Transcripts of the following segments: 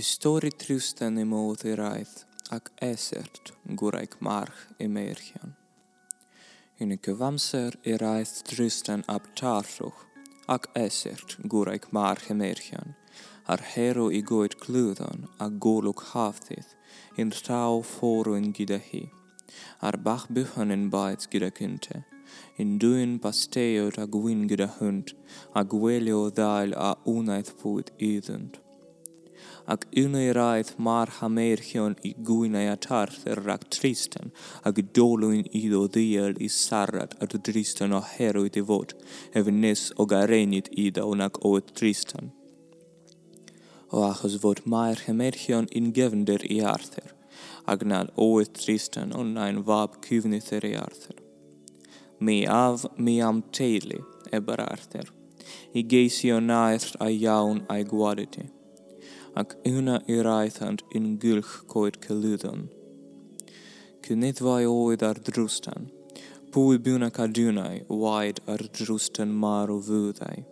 Istori tristen i mod i raith, ac esert gwraig march i meirchion. Yn y cyfamser i raith tristen ab tarllwch, ac esert gwraig march i meirchion, a'r hero i goed clwyddon a golwg hafthydd yn rhaw fforwyn gyda hi, a'r bach bychon yn baid gyda cynte, yn dwy'n pasteod a gwyn gyda hwnt, a gwelio ddail a wnaeth pwyd iddynt ac uneraeth mar hamerchion i gwynau a tarthyr ac tristan, ac dolwyn iddo ddiel i sarad at tristan oherwydd i fod, efnes o garenid iddo nac oedd tristan. O achos fod mae'r hamerchion yn gefnder i Arthur, ac nad oedd tristan ond na'n fab cyfnithyr i Arthur. Mi af mi am teulu, ebar Arthur, i geisio naeth a iawn a'i gwadyti. ac una iraithant in gylch coed celydon. Cynnydd fai oed ar drwstan, pwy bywnac adwnau waed ar drwstan marw fyddau.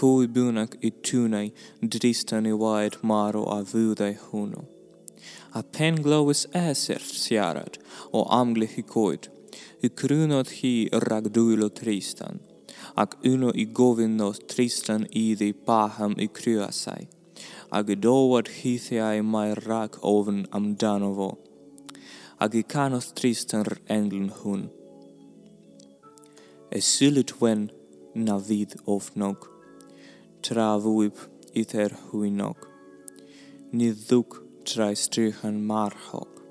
Pwy bywnac i twnau dristan i waed o a fyddau hwnnw. A pen glywys eserth siarad o amglych i coed, i crynod hi ragdwylo tristan, ac uno i gofyn nos tristan iddi paham i cryasau. ag y dywod hithiau mae rhag ofn amdano fo, ag i canodd trist yn yr englyn hwn. Y sylwyd wen na fydd ofnog, tra fwyb iddo'r hwynog, ni ddwg tra ystrichan marhog,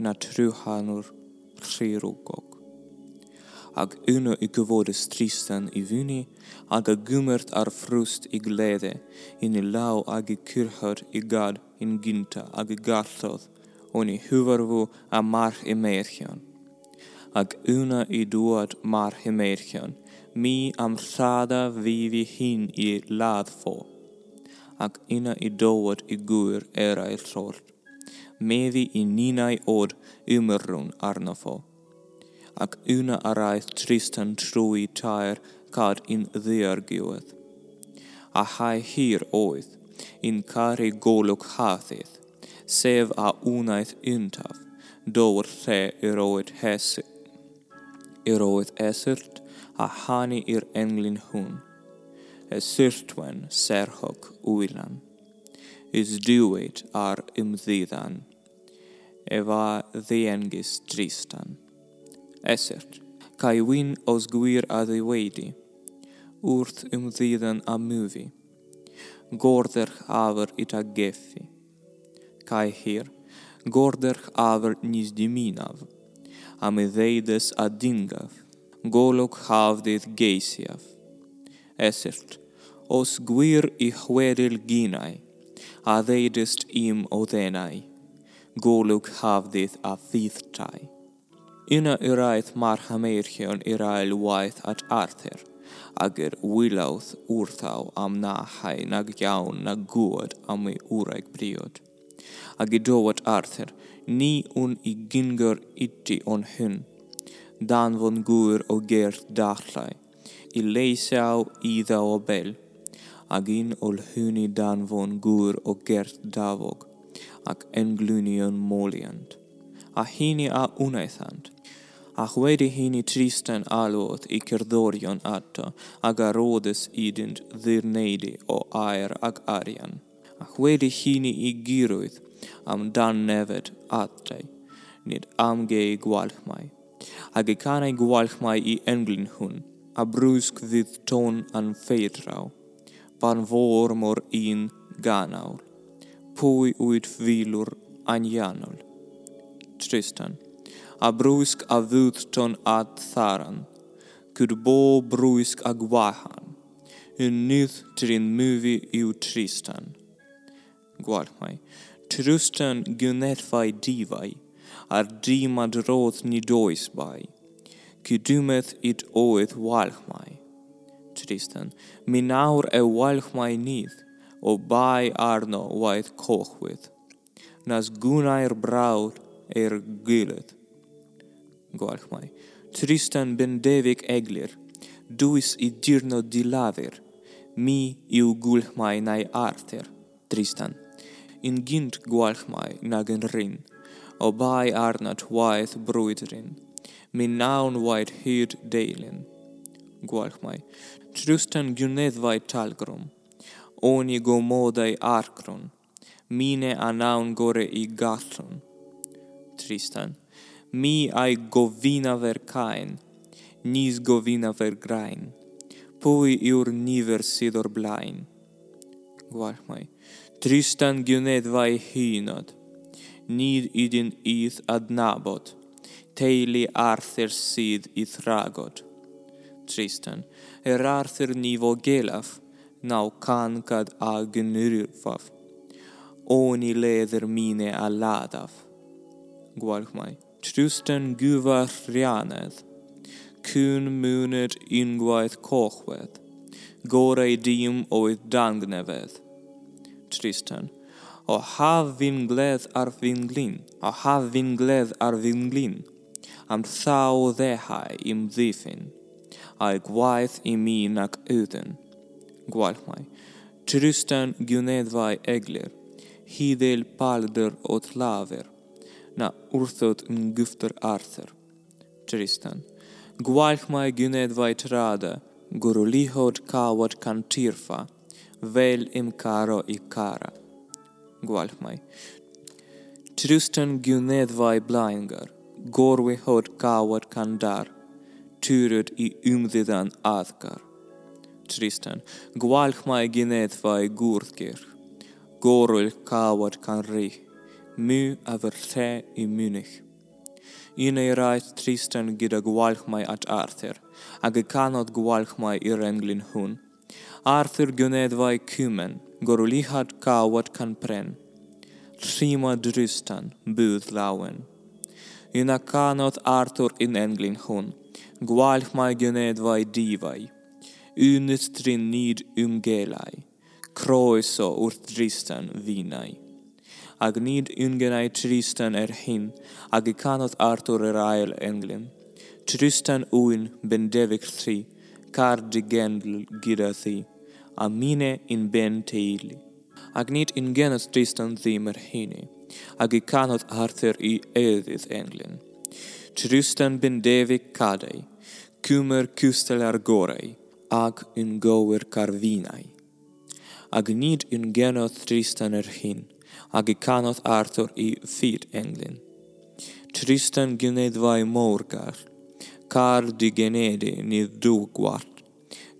na trwyhanwr rhyrwgog. Ag uno icuvodes tristan i vini, ag agumert ar frust i glede, in lau ag kyrhör i gad in ginta ag garthoth, on i huvarvu a mar emergion. Ag una i duat mar emergion, mi am sada vivi hin i ladfo, ag ina i doat i guir era i sort. Mevi i ninai od ymerrun arnafo. Ac una araith Tristan trwy tair cad in ddiargiwedd. A hai hir oedd, in cari golwg hathydd, sef a unaeth untaf, dowr lle i'r oed hesy. I'r oed esyrt a hani i'r englyn hwn, esyrtwen serhog wylan. Is diwyd ar ymddiddan, efa ddiengis Tristan Esert, kai win os gwir adi weidi, urth ymddidden a myfi, gorderch afer it a geffi, kai hir, gorderch afer nis diminav, a medeides a dingav, golok havdit geisiav. Esert, os gwir i hweril ginai, a deidest im odenai, golok havdit a thithtai. Yna i raith mar hameirchion i rael waith at Arthur, ag'r wylawth wrthaw am na hau nag iawn na gwyd am ei wraig briod. Ag i dywod Arthur, ni wn i gyngor iti on hyn, dan fo'n gwyr o gerth dallau, i leisaw iddo o bel, ag un o'r hwni dan fo'n gŵr o gert dafog, ac englwynion moliant. A hini a wnaethant, ach wedi hini tristan alwodd i cerddorion ato, ag arodes idynt ddirneidi o air ag arian. Ach wedi hini i gyrwydd am dan nefed atau, nid amgei gei gwalchmau. Ag i canau gwalchmau i englyn hwn, a brwsg ddydd ton an ffeidraw, pan fôr mor un ganawl, pwy wyt filwr anianol. Tristan. abruisk avutton ad tharan, kud bo bruisk agwahan, un nyth trin muvi u tristan. Guarmai, trustan gunethvai divai, ar ardimad roth nidoisbai, kudumeth it oeth walchmai. Tristan, minaur e walchmai nith, o bai arno waith kohvith, nas gunair braut er gilet, Gwalchmai, Tristan Bendevik Eglir, duis idirno dilaver, mi iu gulchmai nai arter, Tristan. In gint gwalchmai nagen rin, obai arnat waith bruidrin, min naun wait hyd deilin. Gwalchmai, Tristan gynneddvai talgrum, oni gomodai arkron, mine anaun gore i gatron. Tristan, mi ai govina ver vercain, nis govina ver grain, pui iur niver sidor blain. Guarmai, tristan gynet vai hinot, nid idin ith ad nabot, teili Arthur sid ith ragot. Tristan, er Arthur nivo gelaf, nau cancad agen ryrfaf, oni leder mine aladaf. Guarmai, Tristan gwfar rhianedd, cwn mwyned unwaith cochwedd, gorau dim oedd dangnefedd. Tristan, o haf fi'n gledd ar fi'n glin, o haf fi'n gledd ar fi'n glin, am thaw ddehau im ddiffyn, a'i gwaith i mi nac ydyn. Gwalmai, Tristan gwyneddfau eglir, hidel palder o tlafer, na urthët ngëftër arthër. Qëristën, gualhma e gynet vajqërada, gurulihot kawat kanë qirfa, vel im karo i kara. Gualhmaj, tristan gynet vaj blajngar, gorwi hot kawat kanë darë, tyret i ymdhidan athkar. Tristan, gualhma e gynet vaj gurthkir, gorul kawat kanë rihë, mu a fy'r lle i Munich. Un ei raeth Tristan gyda gwalch mai at Arthur, ac y canod gwalch mai i'r englyn hwn. Arthur gyneddfau cymen, gorwlihad cawad can pren. Rhyma drystan, bydd lawen. Un a Arthur in englyn hwn, gwalch mai gyneddfau difau. Unydd trin nid ymgelau, croeso wrth Tristan finau. agnid yngenai Tristan erhin, ag icanot Arthur erael englin. Tristan uin ben devik thri, kar digendl gira thi, amine in ben teili. Agnid ingenot Tristan thim erhine, ag icanot Arthur i edith englin. Tristan ben devik cadei, cumer custel argorei, ag in goer carvinae. Agnid in geno Tristan erhin, hag Arthur i fyr englin. Tristan gnedvai morgar, kar di genedi nir dugwart,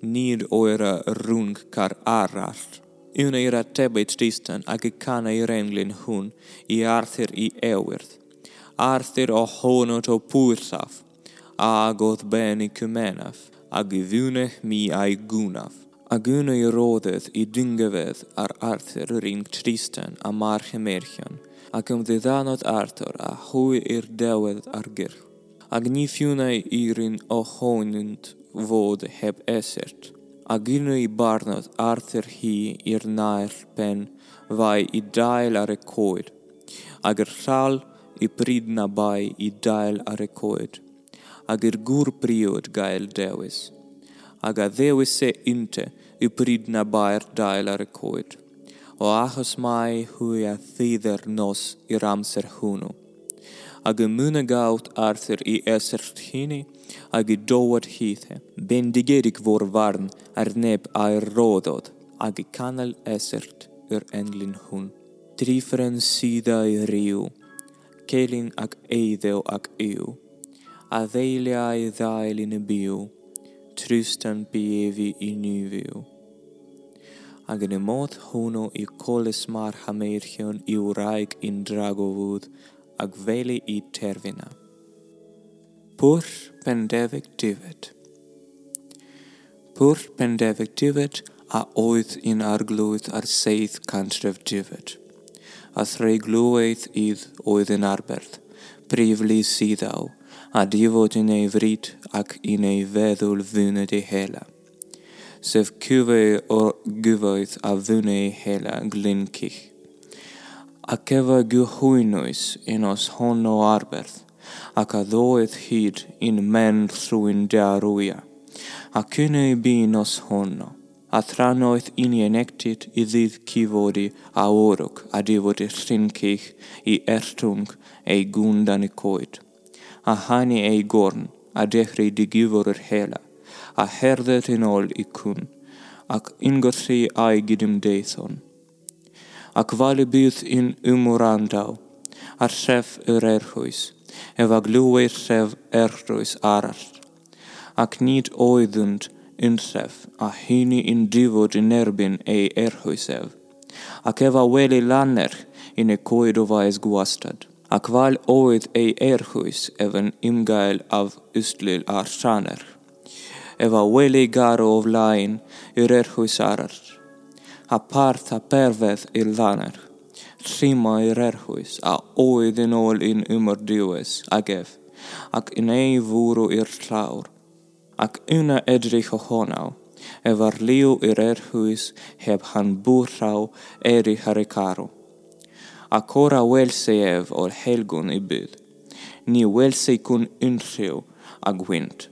nir oira rung car arrart. Una ira tebet Tristan ag i cana i renglin hun, i Arthur i ewirth. Arthur o honot o pwyrsaf, agoth ben i cymenaf, ag i fwnech mi a'i gwnaf. Agwn ei roddydd i dyngefedd ar Arthur yr un Tristan a mar Hymerchion, ac ymddiddanodd Arthur a hwy i'r dewedd ar gyrch. Ac ni ffiwnau i'r un ohonynt fod heb esert. Ac un o'i barnod Arthur hi i'r nair pen fai i dael ar y coed, ac yr llal i bryd na bai i dael ar y coed, ac i'r gŵr briod gael dewis aga e inte i bryd na bair dael ar y coed. O achos mai hwy a thidder nos i'r amser hwnnw. Ag y mwna gawt Arthur i esert hynny, ag i dowad hithe, bendigerig vor farn ar neb a'r rodod, ag i canal esert yr englyn hwn. Trifren syda i riw, celyn ac eiddew ac yw, a ddeiliau i ddael yn y byw, trwstan biefi i nifiw. Ac yn y modd hwnnw i colys mae'r hameirchion i wraig i'n dragofwyd ac feli i terfina. Pwr pendefig difed. Pwr pendefig difed a oedd un arglwydd ar seith cantref difed. A threu glwydd idd oedd yn arberth, prif lys iddaw, adivot in evrit ac in evedul vynete hela. Sef kyve or gyvoith avune hela glinkich. Ac guhuinois in os hono arberth, ac addoeth hyd in men thrwy'n diarwya. Ac yn ei bynos honno, a thranoeth in ienectit i ddydd cyfodi a orwg a dyfod i rhyncych i ertwng ei gwnd anicoed. a hani ei gorn, a dechrau digifor yr hela, a herddet yn ôl i cwn, ac ungothi a'i gydymdeithon. Ac fali bydd yn ymwrandaw, a'r sef yr erhwys, efo aglywau sef erhwys arall. Ac nid oeddynt yn sef, a hynny yn difod yn erbyn ei erhwysef. Ac ef weli lanerch yn y coed o faes gwastad. aqual qual oit ei erhuis even imgael av ustlil arsaner. Eva weli garo of lain yr erhuis arar. A parth a perveth il daner. Sima yr erhuis a oid in ol in ymor diwes agef. Ac in ei fwrw i'r llawr. Ac yna edrych ohonaw. Evar liu yr erhuis heb han bwrraw eri haricarw. a cora welse ef o'r helgon i byd. Ni welse se ikun unrhyw a gwynt.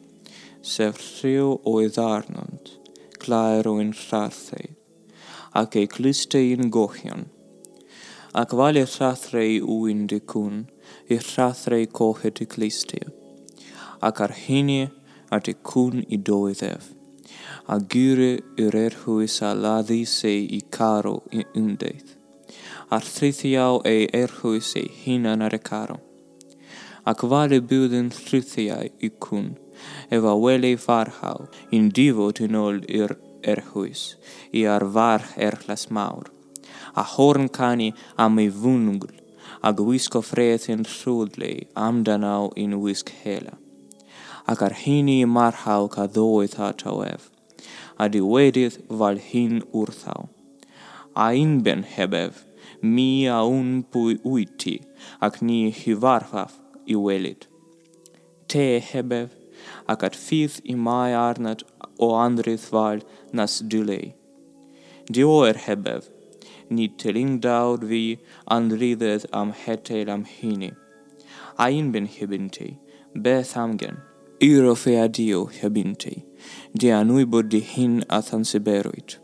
Sef rhyw o arnont, claer o yn rharthau, ac ei clistau yn gochion. Ac fal i rhathrau wyn dicwn, i rhathrau cohet i clistau. Ac ar hynny at i cwn i doedd ef. A gyre yr erhwys a laddi se i caro i ymdeith. Arthrithiau ei erhwys ei hunan ar y caro. Ac fal y bydd yn i cwn, efo wely farhaw, i'n difod yn ôl i'r erhwys, i ar farch erchlas mawr. A horn canu am ei fwngl, a gwisgo ffreth yn rhwdlu amdanaw i'n wisg hela. Ac ar hynny marhaw ca ddoedd a tawef, a diwedydd fal hyn wrthaw. Ain ben hebev, mi un pui uiti, ac ni hivarhav i welit. Te hebev, ac at fith i mai arnat o andrith val nas dylei. Dioer hebev, ni telingdaud vi andridet am hetel am hini. Ain ben hebinte, beth amgen, irofe adio hebinte, de anuibo di hin athan siberuit.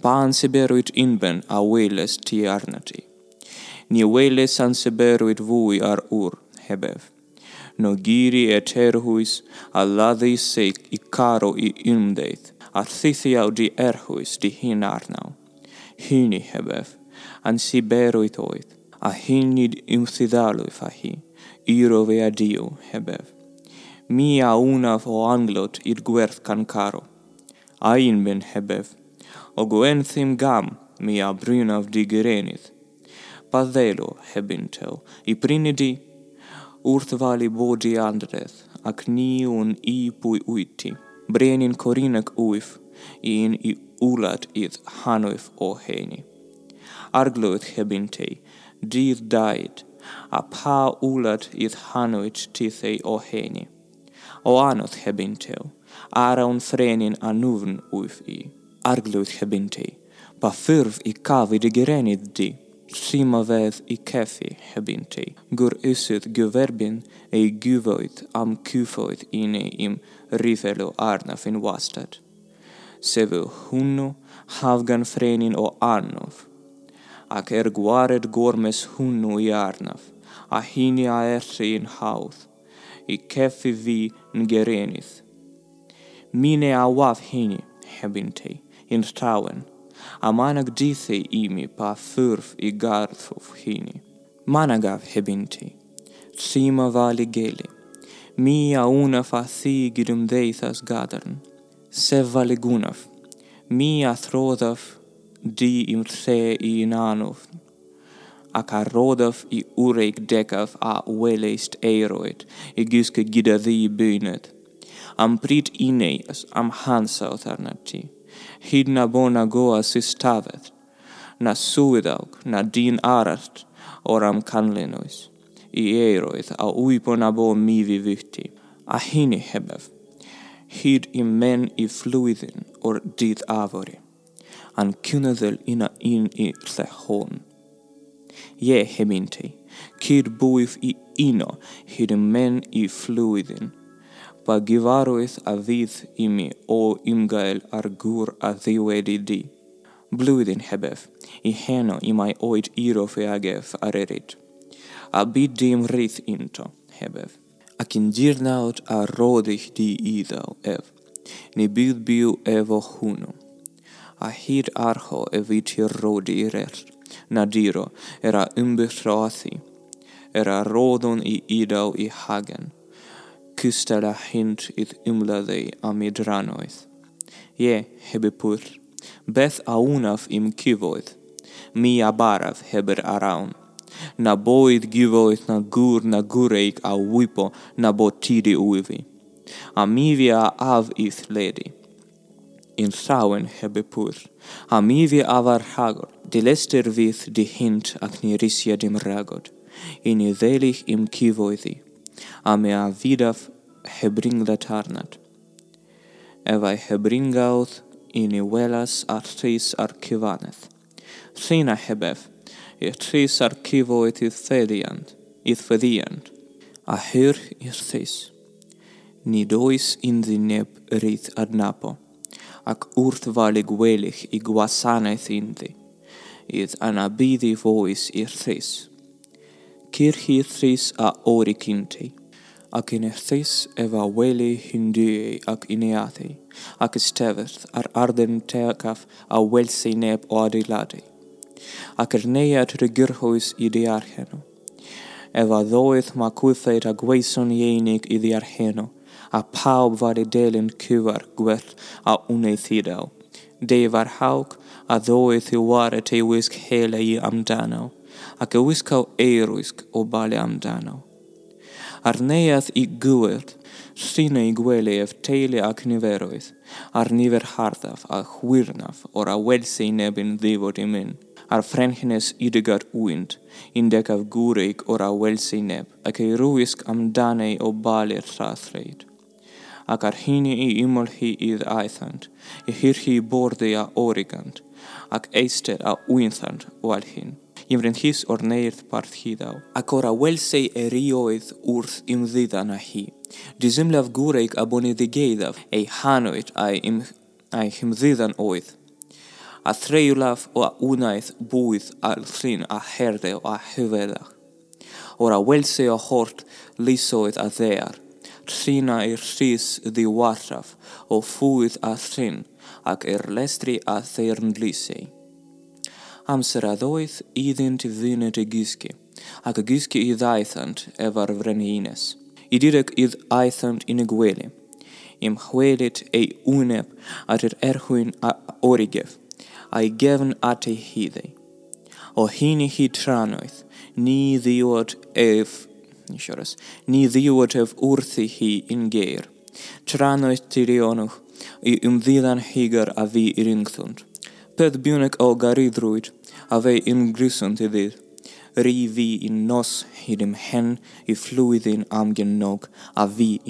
Πανσεβέροιτ ίνβεν αουέλες τι άρνατι. Νι αουέλες ανσεβέροιτ βούι αρ ουρ, χεβεύ. Νογύρι ετέρχουις, αλλάδεις σε ικάρο η ίμδεθ, αρθήθιαου δι έρχουις δι χίν άρναου. Χίνι χεβεύ, ανσεβέροιτ οίτ, αχίνιτ ιμφιδάλου φαχί, ήροβε αδίου χεβεύ. Μία ούναβ ο Άγγλωτ ήρ γουέρθ κανκάρο. Αΐν μεν hebev, ογκοένθιμ γαμ, μια βρύναυτη γυρένιθ. Παδέλο, χεμπίντεο, η πρίνιδη, ουρθβάλι μπόδι άντρεθ, ακνίουν ή πουι ουίτι, μπρένιν κορίνακ ουιφ, ειν η ούλατ ιδ χάνοιφ οχένι. Αργλοιτ χεμπίντεοι, δίδ δάιτ, απά ούλατ ιδ χάνοιτ τίθεϊ οχένι. Ο άνωθ χεμπίντεο, άραουν θρένιν ανούβν ουιφ ει. arglwydd hebinti, pa ffurf i cafyd i girenydd di, Simaveth i ceffi hebinti, gwr ysydd gyferbyn ei gyfoedd am cyfoedd i ini im rifelo arnaf yn wastad. Sefyw hwnnw hafgan ffrenin o arnof, ac er gwared gormes hwnnw i arnaf, a hini a erthi yn hawdd, i ceffi fi yn gerenydd. Mine a waf hini hebinti. hinstauen, a manag dithe imi pa fyrf i garthuf hini. Managav hebinti, tsima vali geli, mia una fathi girim deithas gadern, se valigunav, mia throdav di im tse i inanov, ac a i ureik dekav a ueleist eiroid, i gysge gidadhi i bynet, am prit ineias, am hansa otharnati. hyd na bo na goas i na swyddawg na dyn arall o'r am canlynoes, i eiroedd a wybo na bo mi fi fyti, a hynny hebef, hyd i men i flwyddyn o'r dydd afori, a'n cynyddol yna un i llechon. Ie, heminti, cyd bwyf i uno hyd y men i flwyddyn, παγιβάροις αδίς ημι ο ημγαελ αργούρ αδίου εδιδί. Bluidin hebef, i heno imai oit iro feagef arerit. Abidim rith into, hebef. Akin girnaut a rodich di idau ev. Nibid biu evo huno. Ahir arho eviti rodi rer. Nadiro era imbisroasi. Era rodon i idau i hagen kustara hint id imladei amidranoith. Ie, hebepur, beth aunaf im kivoith, mi abarav heber araun. Na boid givoith na gur na gureik au wipo na botiri uivi. Amivia av ith ledi. In sauen hebepur, amivia avar hagor, dilester vith di hint ac nirisia dim ragod. In idelich im kivoidi a mea vidav hebringda tarnat. Evai hebringaut ini velas artis archivaneth. Sina hebef, irtis archivo et ithediant, ithediant, ahir ni dois in zineb rith ad napo, ac urt valig velich iguasaneth indi, id anabidi vois irtis. Kirchi irtis a oricinti, ac unerthys efo weli hyndyau ac uniathau, ac ystefydd ar arden tegaf a welsi neb o adeiladu, ac erneuad rygyrhwys i ddiarchenw, efo ddoedd mae cwythaid a gweithio'n ieunig i ddiarchenw, a pawb fod i delyn cyfar gwell a wneud iddew. Def ar hawg a ddoedd i waret ei wisg hele i amdano, ac y wisgaw eirwysg o bale amdano arneuaeth i gywyd sy'n ei gwely ef teulu ac niferoedd, ar nifer harddaf a chwirnaf o'r awelse nebyn ddifod i mynd, a'r ffrenhines i dygar wynt, un decaf gwrig o'r awelse neb, ac ei rwysg amdanau o balu'r llathreid. Ac ar hynny i imol hi idd aethant, i hyr hi bordau a origant, ac eistedd a wynthant o alhyn ymrenhys o'r neirth parth hidaw. Ac o'r awelsei erioedd wrth ymddiddan a hi. Dysym laf gwreig a bonedd ei hanoed a'i, im, a'i hymddiddan oedd. A threw o wnaeth bwydd a llun a herde a hyfeddach. O'r awelsei o hort lisoedd a ddear, lluna i'r llys ddiwarraf o ffwydd a llun ac i'r lestri a theirnlisau amseraddoedd iddynt ddynet y gysgu, ac y gysgu i ddaethant efo'r frenhines. Idirec idd aethant in egweli, im chwelit ei uneb at yr erhwyn a origef, a'i gefn at ei hyddau. O hyn i hi tranoedd, ni ddiwod ef, nisio ras, ni ddiwod ef wrthi hi yn geir. Tranoedd tirionwch, i ymddiddan higar a fi iringthwnt. Peth biwnec o Avej yngryssen till dig. Riv vi in oss i din hand, i flod i nog, av vi